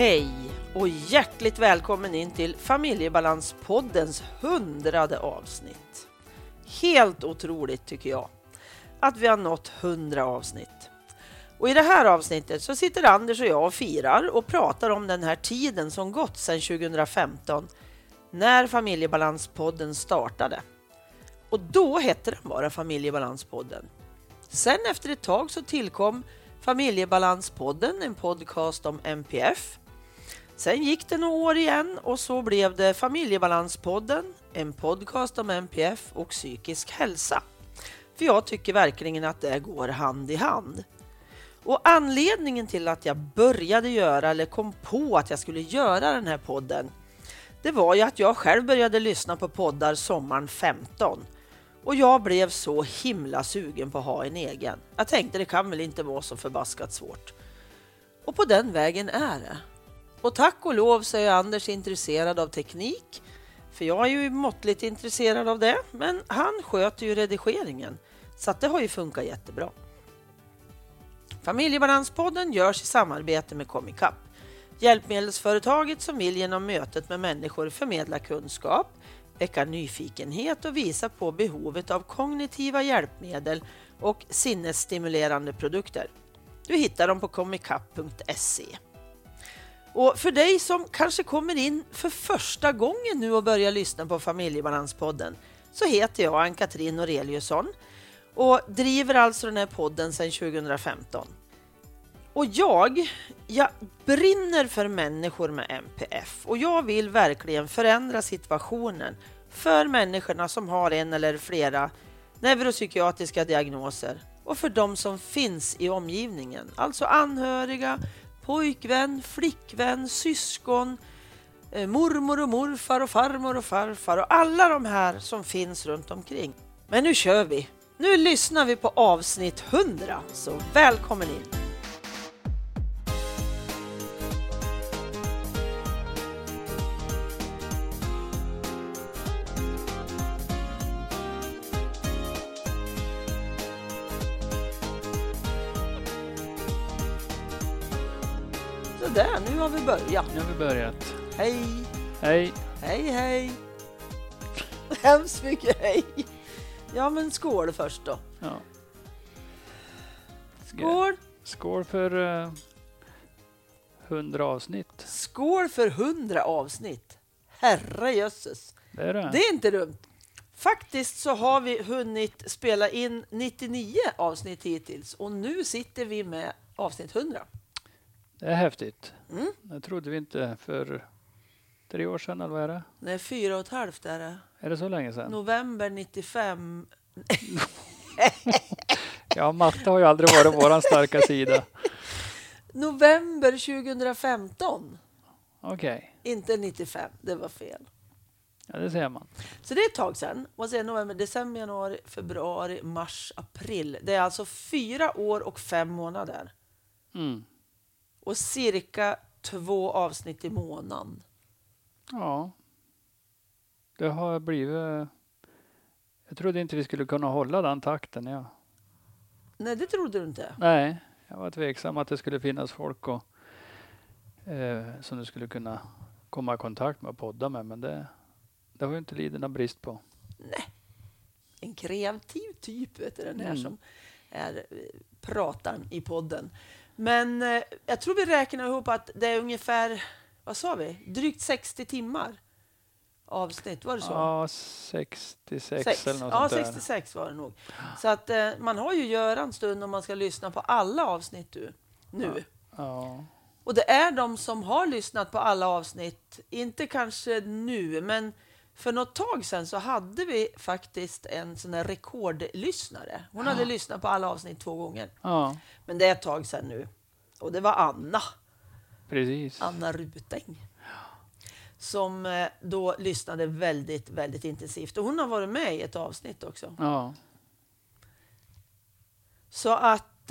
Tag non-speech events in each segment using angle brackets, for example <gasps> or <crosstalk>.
Hej och hjärtligt välkommen in till Familjebalanspoddens hundrade avsnitt. Helt otroligt tycker jag att vi har nått hundra avsnitt. Och i det här avsnittet så sitter Anders och jag och firar och pratar om den här tiden som gått sedan 2015 när Familjebalanspodden startade. Och då hette den bara Familjebalanspodden. Sen efter ett tag så tillkom Familjebalanspodden, en podcast om MPF. Sen gick det några år igen och så blev det Familjebalanspodden, en podcast om MPF och psykisk hälsa. För jag tycker verkligen att det går hand i hand. Och anledningen till att jag började göra eller kom på att jag skulle göra den här podden, det var ju att jag själv började lyssna på poddar sommaren 15 och jag blev så himla sugen på att ha en egen. Jag tänkte det kan väl inte vara så förbaskat svårt. Och på den vägen är det. Och tack och lov så är Anders intresserad av teknik. För jag är ju måttligt intresserad av det. Men han sköter ju redigeringen. Så att det har ju funkat jättebra. Familjebalanspodden görs i samarbete med Comicap. Hjälpmedelsföretaget som vill genom mötet med människor förmedla kunskap, väcka nyfikenhet och visa på behovet av kognitiva hjälpmedel och sinnesstimulerande produkter. Du hittar dem på comicap.se. Och för dig som kanske kommer in för första gången nu och börjar lyssna på Familjebalanspodden så heter jag Ann-Katrin Noreliusson och driver alltså den här podden sedan 2015. Och jag, jag brinner för människor med MPF och jag vill verkligen förändra situationen för människorna som har en eller flera neuropsykiatriska diagnoser och för de som finns i omgivningen, alltså anhöriga, pojkvän, flickvän, syskon, eh, mormor och morfar och farmor och farfar och alla de här som finns runt omkring. Men nu kör vi! Nu lyssnar vi på avsnitt 100, så välkommen in! Vi börjat. Nu har vi börjat. Hej, Hej! hej, hej! Hemskt mycket hej! Ja, men skål först då. Ja. Skål! Skål för 100 avsnitt. Skål för 100 avsnitt! Herrejösses! Det är det. Det är inte dumt. Faktiskt så har vi hunnit spela in 99 avsnitt hittills och nu sitter vi med avsnitt 100. Det är häftigt. Mm. Det trodde vi inte för tre år sedan, eller vad är det? Är fyra och ett halvt är det. Är det så länge sedan? November 95. <laughs> Ja, matte har ju aldrig varit vår starka sida. November 2015. Okej, Inte 95, det var fel. ja, det ser man. Så det är ett tag sedan. Och sen november, december, januari, februari, mars, april. Det är alltså fyra år och fem månader. Mm. Och cirka två avsnitt i månaden. Ja. Det har blivit... Jag trodde inte vi skulle kunna hålla den takten. Ja. Nej, det trodde du inte. Nej, jag var tveksam att det skulle finnas folk och, eh, som du skulle kunna komma i kontakt med och podda med. Men det, det har ju inte lidit någon brist på. En kreativ typ, vet du, den här Mm. som är eh, prataren i podden. Men eh, jag tror vi räknar ihop att det är ungefär, vad sa vi, drygt 60 timmar avsnitt, var det så? Ja, 66 Sex. eller något Ja, sånt där. 66 var det nog. Så att eh, man har ju göra en stund om man ska lyssna på alla avsnitt du, nu. Ja. Och det är de som har lyssnat på alla avsnitt, inte kanske nu, men för något tag sedan så hade vi faktiskt en sån här rekordlyssnare. Hon hade lyssnat på alla avsnitt två gånger. ja, Men det är ett tag sedan nu. Och det var Anna, precis. Anna Rutäng. Som eh, då lyssnade väldigt, väldigt intensivt. Och hon har varit med i ett avsnitt också. Ja. Så att... <laughs>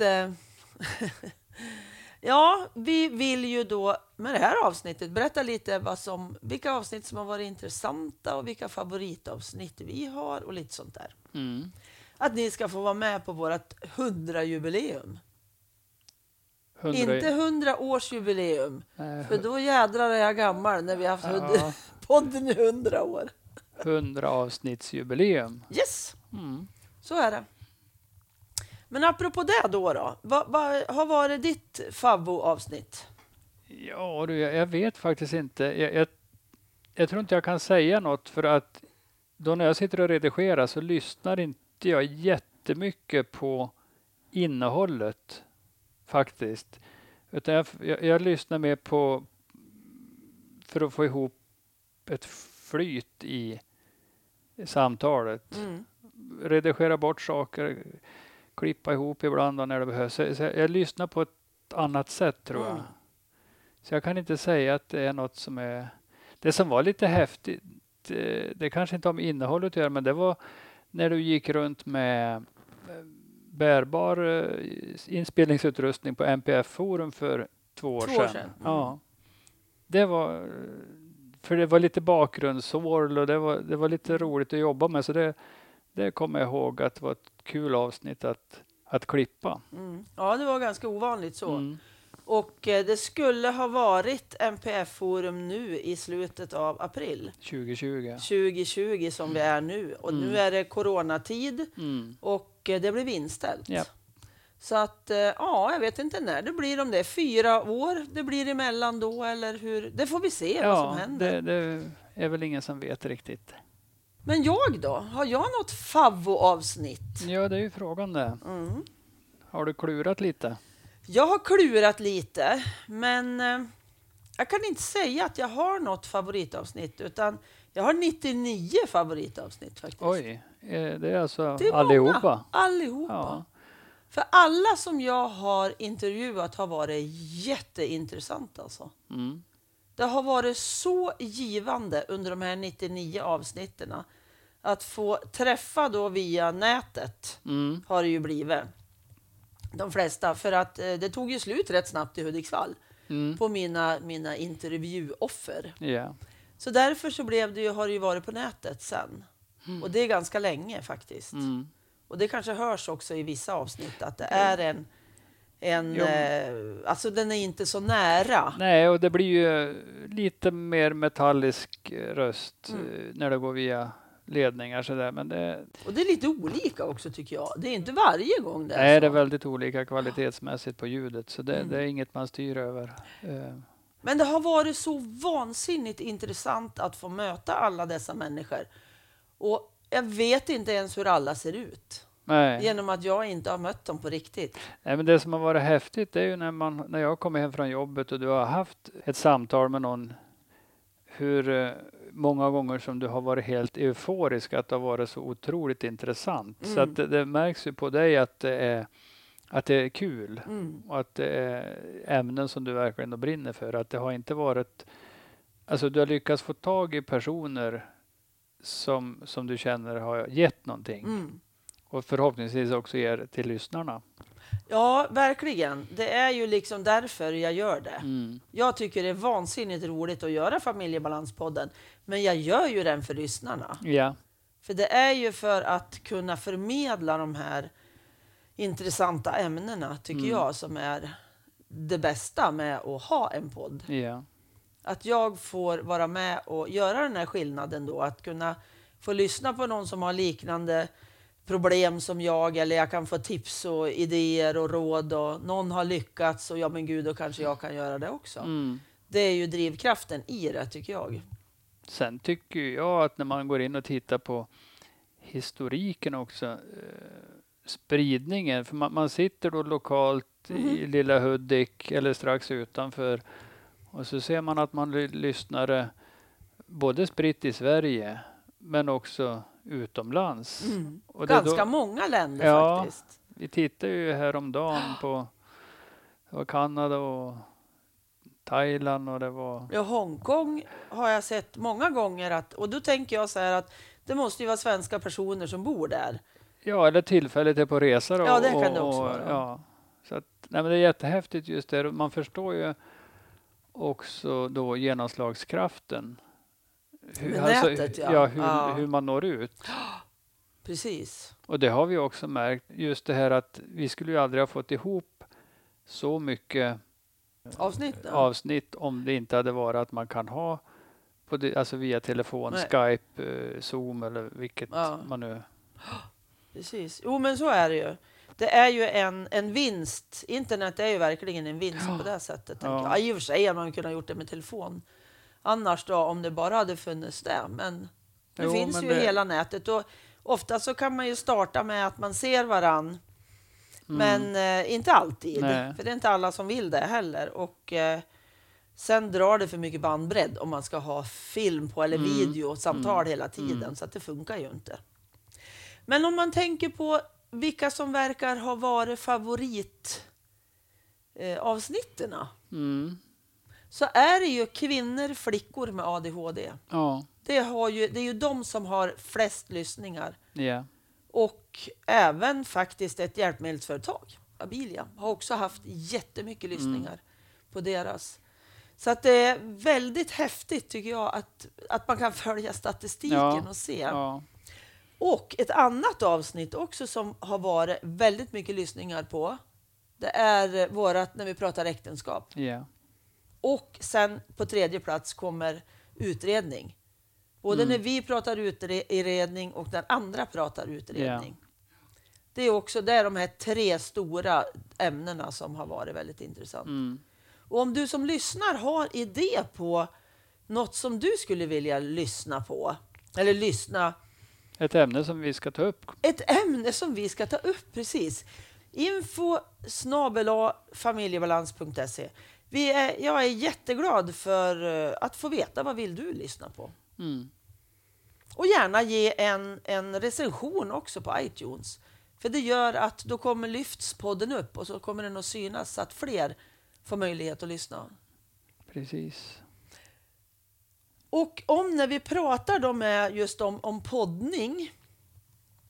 Ja, vi vill ju då med det här avsnittet berätta lite vad som, vilka avsnitt som har varit intressanta och vilka favoritavsnitt vi har och lite sånt där. Mm. Att ni ska få vara med på vårt 100-jubileum. 100, Inte 100 års jubileum, nej, för då jädrar är jag gammal när vi har haft ja, <laughs> podden i 100 år. 100 avsnittsjubileum. Yes, Mm. så är det. Men apropå det då, då vad, vad har varit ditt favvo-avsnitt? Ja, du, jag, jag vet faktiskt inte. Jag, jag, jag tror inte jag kan säga något för att då när jag sitter och redigerar så lyssnar inte jag jättemycket på innehållet faktiskt. Utan jag, jag, jag lyssnar mer på för att få ihop ett flyt i samtalet. Mm. Redigera bort saker, klippa ihop ibland då när det behövs. Så, så jag lyssnar på ett annat sätt tror jag. Mm. Så jag kan inte säga att det är något som är... Det som var lite häftigt, det, det kanske inte har med innehållet att göra, men det var när du gick runt med eh, bärbar eh, inspelningsutrustning på NPF-forum för två år Två år sedan. sedan, mm. Ja. Det var... För det var lite bakgrundssorl och det var, det var lite roligt att jobba med, så det, det kommer jag ihåg att det var ett kul avsnitt att, att klippa. Mm. Ja, det var ganska ovanligt så. Mm. Och eh, det skulle ha varit NPF-forum nu i slutet av april 2020. 2020 som vi är nu. Och nu Mm. är det coronatid Mm. och eh, det blev inställt. Ja. Så att, eh, ja, jag vet inte när det blir, om det är fyra år det blir emellan då eller hur. Det får vi se vad som Ja, händer. det, det är väl ingen som vet riktigt. Men jag då? Har jag något favvo-avsnitt? Ja, det är ju frågan det. Mm. Har du klurat lite? Jag har klurat lite, men eh, jag kan inte säga att jag har något favoritavsnitt, utan jag har 99 favoritavsnitt faktiskt. Oj, eh, det är alltså Det är allihopa? Många. Allihopa. Ja. För alla som jag har intervjuat har varit jätteintressant alltså. Mm. Det har varit så givande under de här 99 avsnitten att få träffa då via nätet Mm. har det ju blivit. De flesta, för att eh, det tog ju slut rätt snabbt i Hudiksvall Mm. på mina, mina intervjuoffer. Ja. Så därför så blev det ju, har det ju varit på nätet sen. Och det är ganska länge faktiskt. Mm. Och det kanske hörs också i vissa avsnitt att det är en, en Jo. eh, alltså den är inte så nära. Nej, och det blir ju lite mer metallisk röst Mm. eh, när det går via ledningar sådär. Men det, Och det är lite olika också tycker jag. Det är inte varje gång det är nej, så. det är väldigt olika kvalitetsmässigt på ljudet. Så det, Mm. det är inget man styr över. Eh, Men det har varit så vansinnigt intressant att få möta alla dessa människor. Och jag vet inte ens hur alla ser ut. Nej. Genom att jag inte har mött dem på riktigt. Nej, men det som har varit häftigt är ju när, man, när jag kommer hem från jobbet och du har haft ett samtal med någon. Hur eh, många gånger som du har varit helt euforisk att det har varit så otroligt intressant. Så Mm. att det, det märks ju på dig att det är, att det är kul Mm. och att det är ämnen som du verkligen brinner för. Att det har inte varit... Alltså du har lyckats få tag i personer som, som du känner har gett någonting Mm. Och förhoppningsvis också ger till lyssnarna. Ja, verkligen. Det är ju liksom därför jag gör det. Mm. Jag tycker det är vansinnigt roligt att göra Familjebalanspodden. Men jag gör ju den för lyssnarna. Ja. För det är ju för att kunna förmedla de här intressanta ämnena, tycker Mm. jag, som är det bästa med att ha en podd. Ja. Att jag får vara med och göra den här skillnaden då, att kunna få lyssna på någon som har liknande problem som jag, eller jag kan få tips och idéer och råd och någon har lyckats och ja men gud, då kanske jag kan göra det också. Mm. Det är ju drivkraften i det, tycker jag. Sen tycker jag att när man går in och tittar på historiken också, eh, spridningen, för man, man sitter då lokalt i lilla Hudik eller strax utanför och så ser man att man ly- lyssnare både spritt i Sverige men också utomlands. Är Ganska då, många länder Ja. faktiskt. vi tittade ju häromdagen på det var Kanada och Thailand och det var Ja, Hongkong har jag sett många gånger att, och då tänker jag så här att det måste ju vara svenska personer som bor där. Ja, eller tillfället är på resa då. Ja, det kan det också och, vara. Ja. Så att, nej, men det är jättehäftigt just det. Man förstår ju också då genomslagskraften. Med nätet, ja. ja. hur, Ja. hur man når ut. <gasps> Precis. Och det har vi också märkt. Just det här att vi skulle ju aldrig ha fått ihop så mycket Avsnitt? ja. avsnitt om det inte hade varit att man kan ha på det, alltså via telefon, Nej. Skype, eh, Zoom eller vilket Ja. man nu... <gasps> Precis. Jo, men så är det ju. Det är ju en, en vinst. Internet är ju verkligen en vinst Ja. på det sättet. Ja, I och för sig hade man kunnat gjort det med telefon. Annars då, om det bara hade funnits det. Men det Jo, finns men ju det- hela nätet. Och ofta så kan man ju starta med att man ser varann. Men eh, inte alltid. Mm. Nej. För det är inte alla som vill det heller. Och eh, sen drar det för mycket bandbredd om man ska ha film på eller Mm. videosamtal hela tiden. Så att det funkar ju inte. Men om man tänker på vilka som verkar ha varit favorit eh, Mm. Så är det ju kvinnor, flickor med ADHD. Ja, Det, har ju, det är ju de som har flest lyssningar. ja. Och även faktiskt ett hjälpmedelsföretag, Abilia, har också haft jättemycket lyssningar på deras. Så att det är väldigt häftigt tycker jag att, att man kan <laughs> följa statistiken Ja, och se. ja. Och ett annat avsnitt också som har varit väldigt mycket lyssningar på. Det är vårat när vi pratar äktenskap. ja. Och sen på tredje plats kommer utredning. Både Mm. när vi pratar utredning och när andra pratar utredning. Det är också det är de här tre stora ämnena som har varit väldigt intressant. Mm. Och om du som lyssnar har idé på något som du skulle vilja lyssna på, eller lyssna Ett ämne som vi ska ta upp. ett ämne som vi ska ta upp precis. Info snabel-a familjebalans.se. Vi är, jag är jätteglad för eh, att få veta vad vill du lyssna på. Mm. Och gärna ge en, en recension också på iTunes. För det gör att då kommer Lyftspodden upp och så kommer den att synas så att fler får möjlighet att lyssna. Precis. Och om när vi pratar då med just om, om poddning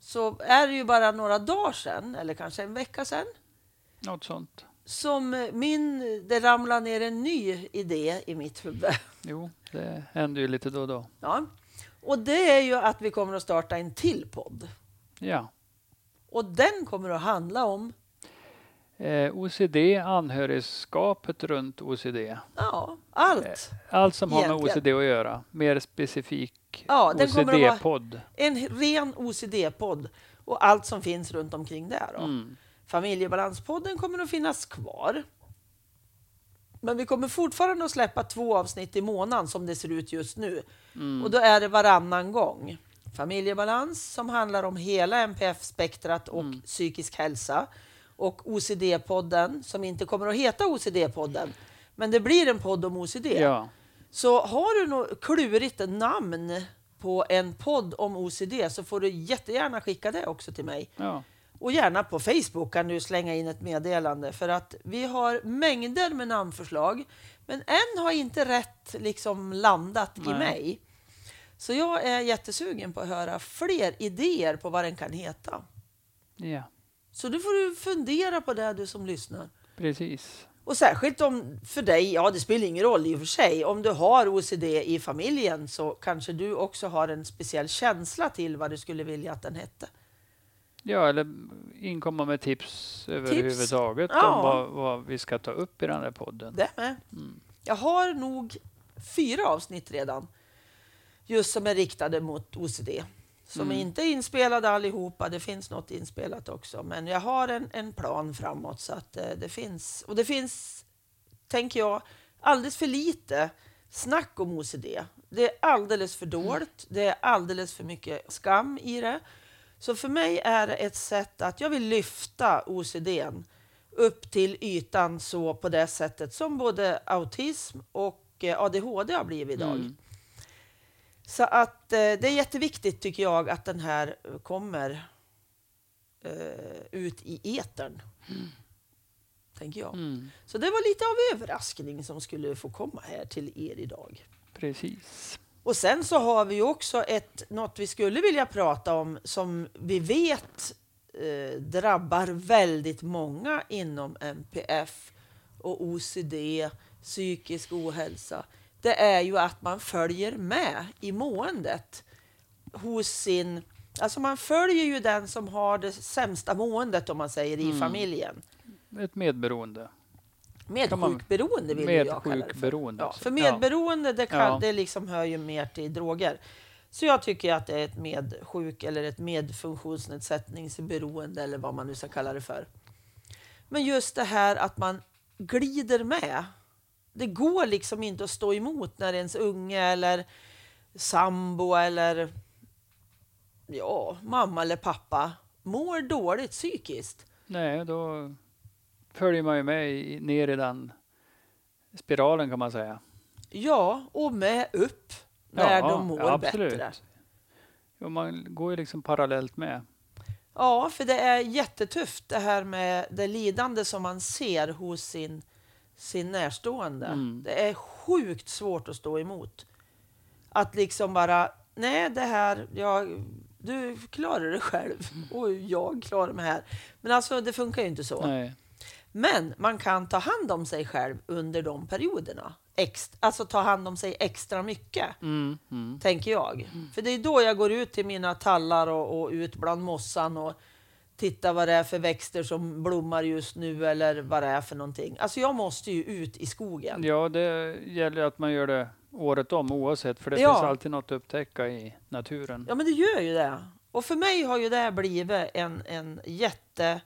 så är det ju bara några dagar sedan, eller kanske en vecka sedan, Något sånt. Som min, det ramlade ner en ny idé i mitt huvud. <laughs> Jo, det händer ju lite då och då. Ja. Och det är ju att vi kommer att starta en till podd. Ja. Och den kommer att handla om Eh, OCD, anhörigskapet runt OCD. ja, allt. Allt som har med. OCD att göra. Mer specifik Ja, OCD-podd. En ren OCD-podd och allt som finns runt omkring där. Då. Mm. Familjebalanspodden kommer att finnas kvar. Men vi kommer fortfarande att släppa två avsnitt i månaden som det ser ut just nu. Mm. Och då är det varannan gång. Familjebalans som handlar om hela NPF-spektrat och Mm. psykisk hälsa. Och OCD-podden som inte kommer att heta OCD-podden. Men det blir en podd om OCD. Ja. Så har du något klurigt namn på en podd om OCD så får du jättegärna skicka det också till mig. ja. Och gärna på Facebook kan du slänga in ett meddelande för att vi har mängder med namnförslag. Men än har inte rätt liksom landat i Nej. mig. Så jag är jättesugen på att höra fler idéer på vad den kan heta. ja. Så du får du fundera på det du som lyssnar. Precis. Och särskilt om för dig, ja det spelar ingen roll i och för sig, om du har OCD i familjen så kanske du också har en speciell känsla till vad du skulle vilja att den hette. Ja, eller inkomma med tips överhuvudtaget Ja. om vad, vad vi ska ta upp i den här podden. Det med. Jag har nog fyra avsnitt redan just som är riktade mot OCD. Som är inte inspelade allihopa, det finns något inspelat också. Men jag har en, en plan framåt så att eh, det finns. Och det finns, tänker jag, alldeles för lite snack om OCD. Det är alldeles för dåligt, det är alldeles för mycket skam i det. Så för mig är det ett sätt att jag vill lyfta OCDn upp till ytan så på det sättet som både autism och eh, ADHD har blivit idag. Mm. Så att eh, det är jätteviktigt tycker jag att den här eh, kommer eh, ut i etern. Tänker jag. Mm. Så det var lite av överraskning som skulle få komma här till er idag. Precis. Och sen så har vi också ett, något vi skulle vilja prata om som vi vet eh, drabbar väldigt många inom MPF och OCD, psykisk ohälsa. Det är ju att man följer med i måendet hos sin... Alltså man följer ju den som har det sämsta måendet om man säger i familjen. Ett medberoende. Medsjukberoende vill jag kalla det för. Ja, för medberoende, det, kan, ja. det liksom hör ju mer till droger. Så jag tycker att det är ett medsjuk eller ett medfunktionsnedsättningsberoende eller vad man nu ska kalla det för. Men just det här att man glider med. Det går liksom inte att stå emot när ens unge eller sambo eller ja, mamma eller pappa mår dåligt psykiskt. Nej, då följer man ju med ner i den spiralen kan man säga. Ja, och med upp när ja, de mår ja, absolut. bättre. Jo, man går ju liksom parallellt med. Ja, för det är jättetufft det här med det lidande som man ser hos sin, sin närstående. Mm. Det är sjukt svårt att stå emot. Att liksom bara, nej det här, jag, du klarar det själv och jag klarar mig här. Men alltså det funkar ju inte så. Nej. Men man kan ta hand om sig själv under de perioderna. Ext alltså ta hand om sig extra mycket, mm, mm. tänker jag. Mm. För det är då jag går ut till mina tallar och, och ut bland mossan och tittar vad det är för växter som blommar just nu eller vad det är för någonting. Alltså jag måste ju ut i skogen. Ja, det gäller att man gör det året om oavsett, för det ja. finns alltid något att upptäcka i naturen. Ja, men det gör ju det. Och för mig har ju det blivit en, en jätte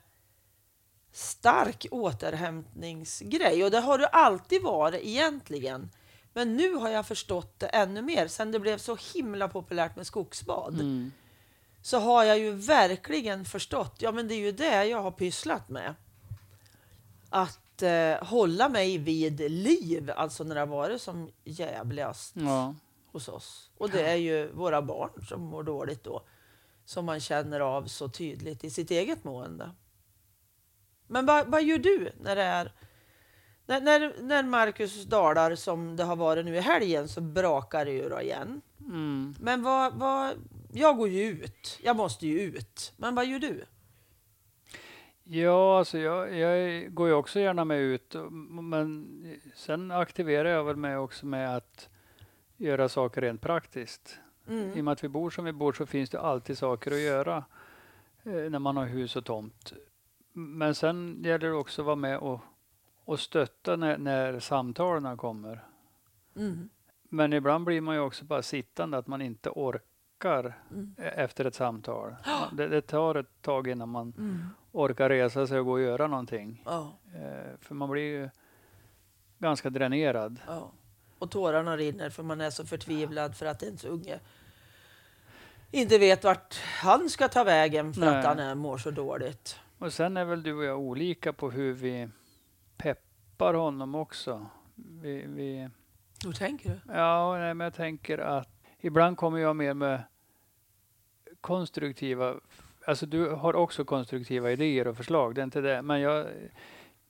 stark återhämtningsgrej och det har det alltid varit egentligen. Men nu har jag förstått det ännu mer sen det blev så himla populärt med skogsbad. Mm. Så har jag ju verkligen förstått, ja men det är ju det jag har pysslat med. Att eh, hålla mig vid liv, alltså när det har varit som jävligast ja. hos oss. Och det är ju våra barn som mår dåligt då. Som man känner av så tydligt i sitt eget mående. Men vad, vad gör du när det är när, när, när Marcus dalar som det har varit nu i helgen så brakar det ju då igen. Mm. Men vad, vad, jag går ju ut. Jag måste ju ut. Men vad gör du? Ja, alltså jag, jag går ju också gärna med ut. Men sen aktiverar jag väl mig också med att göra saker rent praktiskt. Mm. I och med att vi bor som vi bor så finns det alltid saker att göra eh, när man har hus och tomt. Men sen gäller det också att vara med och, och stötta när, när samtalen kommer. Mm. Men ibland blir man ju också bara sittande, att man inte orkar mm. E-, efter ett samtal. <gasps> Det, det, tar ett tag innan man mm. orkar resa sig och gå och göra någonting. Oh. Eh, för man blir ju ganska dränerad. Oh. Och tårarna rinner för man är så förtvivlad för att ens unge inte vet vart han ska ta vägen för Nej. att han är, mår så dåligt. Och sen är väl du och jag olika på hur vi peppar honom också. Vi, vi... Hur tänker du? Ja, nej, men jag tänker att ibland kommer jag mer med konstruktiva, alltså du har också konstruktiva idéer och förslag, det är inte det, men jag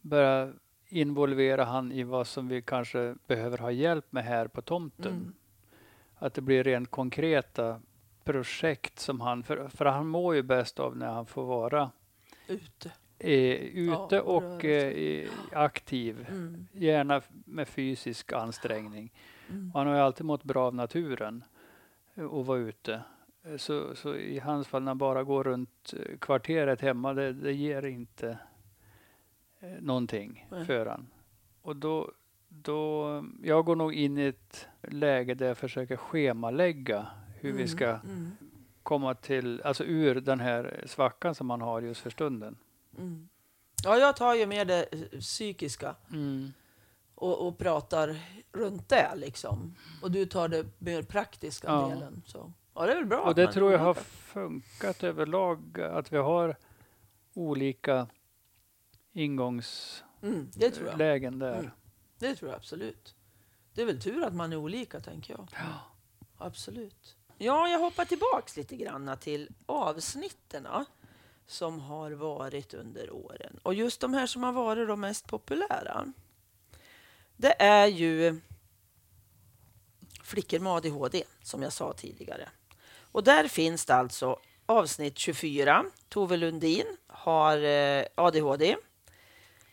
börjar involvera han i vad som vi kanske behöver ha hjälp med här på tomten. Mm. Att det blir rent konkreta projekt som han, för, för han mår ju bäst av när han får vara Ute. Är ute ja, och är aktiv. Mm. Gärna med fysisk ansträngning. Mm. han har ju alltid mått bra av naturen och vara ute. Så, så i hans fall när han bara går runt kvarteret hemma, det, det ger inte eh, någonting Nej. för han. Och då, då, jag går nog in i ett läge där jag försöker schemalägga hur mm. vi ska mm komma till, alltså ur den här svackan som man har just för stunden. Mm. Ja, jag tar ju mer det psykiska mm. och, och pratar runt det liksom. Och du tar det mer praktiska ja. delen. Så. Ja, det är väl bra. Och det tror jag har funkat överlag, att vi har olika ingångslägen mm, där. Mm. Det tror jag absolut. Det är väl tur att man är olika, tänker jag. Ja. Absolut. Ja, jag hoppar tillbaks lite grann till avsnitten som har varit under åren. Och just de här som har varit de mest populära. Det är ju flickor med ADHD som jag sa tidigare. Och där finns det alltså avsnitt 24. Tove Lundin har eh, ADHD.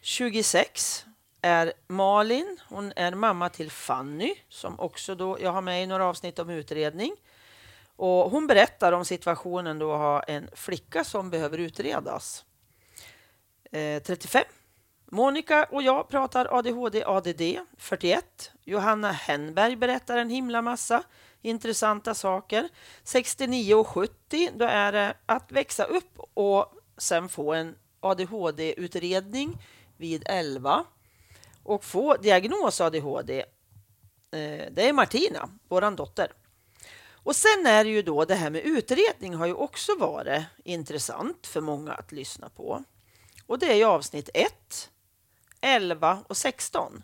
26 är Malin. Hon är mamma till Fanny som också då jag har med i några avsnitt om utredning. Och hon berättar om situationen då att ha en flicka som behöver utredas. Eh, 35 Monica och jag pratar ADHD ADD 41. Johanna Henberg berättar en himla massa intressanta saker. 69 och 70, då är det att växa upp och sen få en ADHD-utredning vid 11 och få diagnos ADHD. Eh, det är Martina, vår dotter. Och sen är det ju då det här med utredning har ju också varit intressant för många att lyssna på. Och det är ju avsnitt 1, 11 och 16.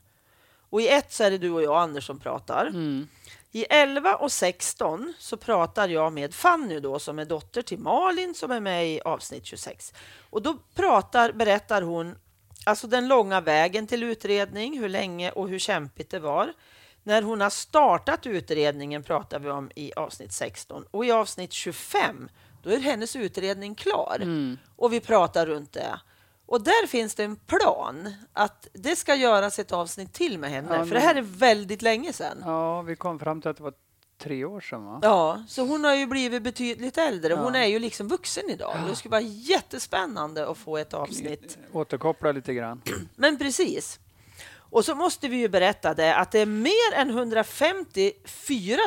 Och i ett så är det du och jag, Anders, som pratar. Mm. I 11 och 16 så pratar jag med Fanny då, som är dotter till Malin som är med i avsnitt 26. Och då pratar, berättar hon alltså den långa vägen till utredning, hur länge och hur kämpigt det var. När hon har startat utredningen pratar vi om i avsnitt 16 och i avsnitt 25 då är hennes utredning klar Mm. och vi pratar runt det. Och där finns det en plan att det ska göras ett avsnitt till med henne, Ja, för det här är väldigt länge sedan. Ja, vi kom fram till att det var tre år sedan va? Ja, så hon har ju blivit betydligt äldre. Hon Ja. är ju liksom vuxen idag. Det skulle vara jättespännande att få ett avsnitt. Återkoppla lite grann. Men precis. Och så måste vi ju berätta det att det är mer än 154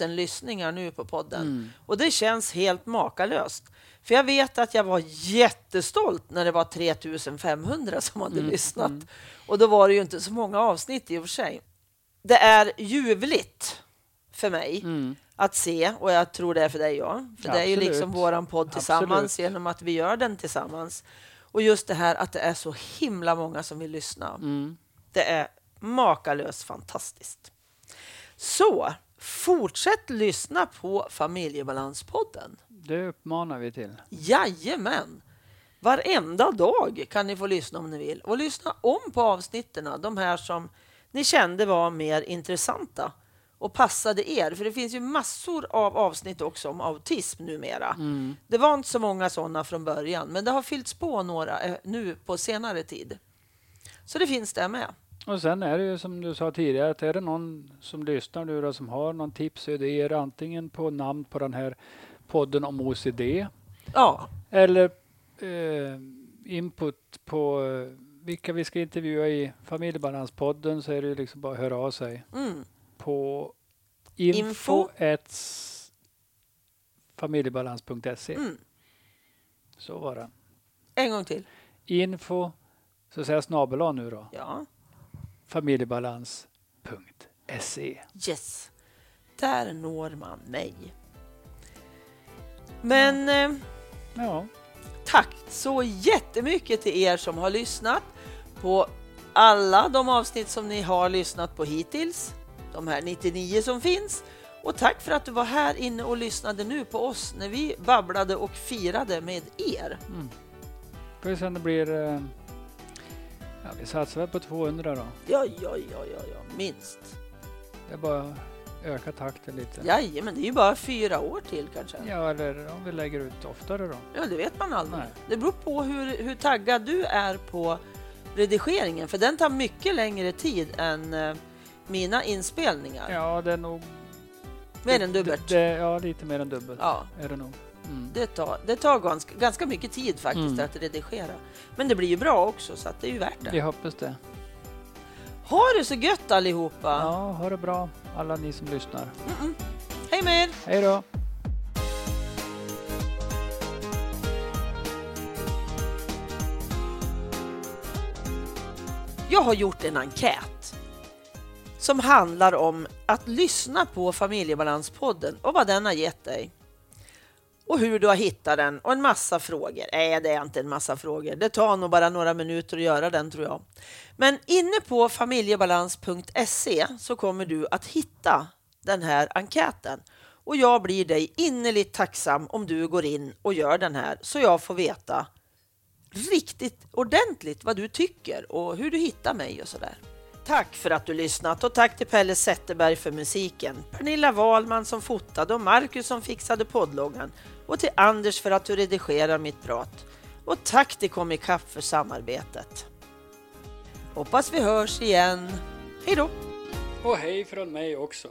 000 lyssningar nu på podden. Mm. Och det känns helt makalöst. För jag vet att jag var jättestolt när det var 3500 som hade lyssnat. Och då var det ju inte så många avsnitt i och för sig. Det är ljuvligt för mig Mm. att se och jag tror det är för dig ja. För det är ju Absolut. liksom våran podd tillsammans Absolut. genom att vi gör den tillsammans. Och just det här att det är så himla många som vill lyssna. Det är makalöst fantastiskt. Så fortsätt lyssna på Familjebalanspodden. Det uppmanar vi till. Jajamän! Varenda dag kan ni få lyssna om ni vill. Och lyssna om på avsnitten, de här som ni kände var mer intressanta och passade er. För det finns ju massor av avsnitt också om autism numera. Mm. Det var inte så många sådana från början, men det har fyllts på några eh, nu på senare tid. Så det finns det med. Och sen är det ju som du sa tidigare att är det någon som lyssnar nu då som har någon tips och idéer antingen på namn på den här podden om OCD Ja, eller eh, input på eh, vilka vi ska intervjua i familjebalanspodden så är det ju liksom bara att höra av sig mm. på Info. info familjebalans.se. Mm. Så var det. en gång till. Info, så säger jag snabel nu då, Ja, familjebalans.se. yes. Där når man mig. Men eh, Ja, tack så jättemycket till er som har lyssnat på alla de avsnitt som ni har lyssnat på hittills. De här 99 som finns. Och tack för att du var här inne och lyssnade nu på oss när vi babblade och firade med er. får vi se om det blir... eh, Ja, vi satsar väl på 200 då. Ja, ja, ja, ja, ja, minst. Det är bara att öka takten lite. Jajamän, det är ju bara fyra år till kanske. Ja, eller om vi lägger ut oftare då. Ja, det vet man aldrig. Nej. Det beror på hur, hur taggad du är på redigeringen, för den tar mycket längre tid än eh, mina inspelningar. Ja, det är nog... Mer än dubbelt. Det, det, ja, lite mer än dubbelt Ja, är det nog. Mm. det tar, det tar ganska, ganska mycket tid faktiskt Mm. att redigera. Men det blir ju bra också, så att det är ju värt det. Vi hoppas det. Ha det så gött allihopa! Ja, ha det bra alla ni som lyssnar. Mm-mm. Hej med er! Hej då! Jag har gjort en enkät som handlar om att lyssna på Familjebalanspodden och vad den har gett dig. Och hur du har hittat den och en massa frågor. Nej, det är inte en massa frågor. Det tar nog bara några minuter att göra den tror jag. Men inne på familjebalans.se så kommer du att hitta den här enkäten. Och jag blir dig innerligt tacksam om du går in och gör den här så jag får veta riktigt ordentligt vad du tycker och hur du hittar mig och sådär. Tack för att du lyssnat och tack till Pelle Zetterberg för musiken, Pernilla Wahlman som fotade och Marcus som fixade poddloggan och till Anders för att du redigerar mitt prat. Och tack till Comicap för samarbetet. Hoppas vi hörs igen. Hej då! Och hej från mig också.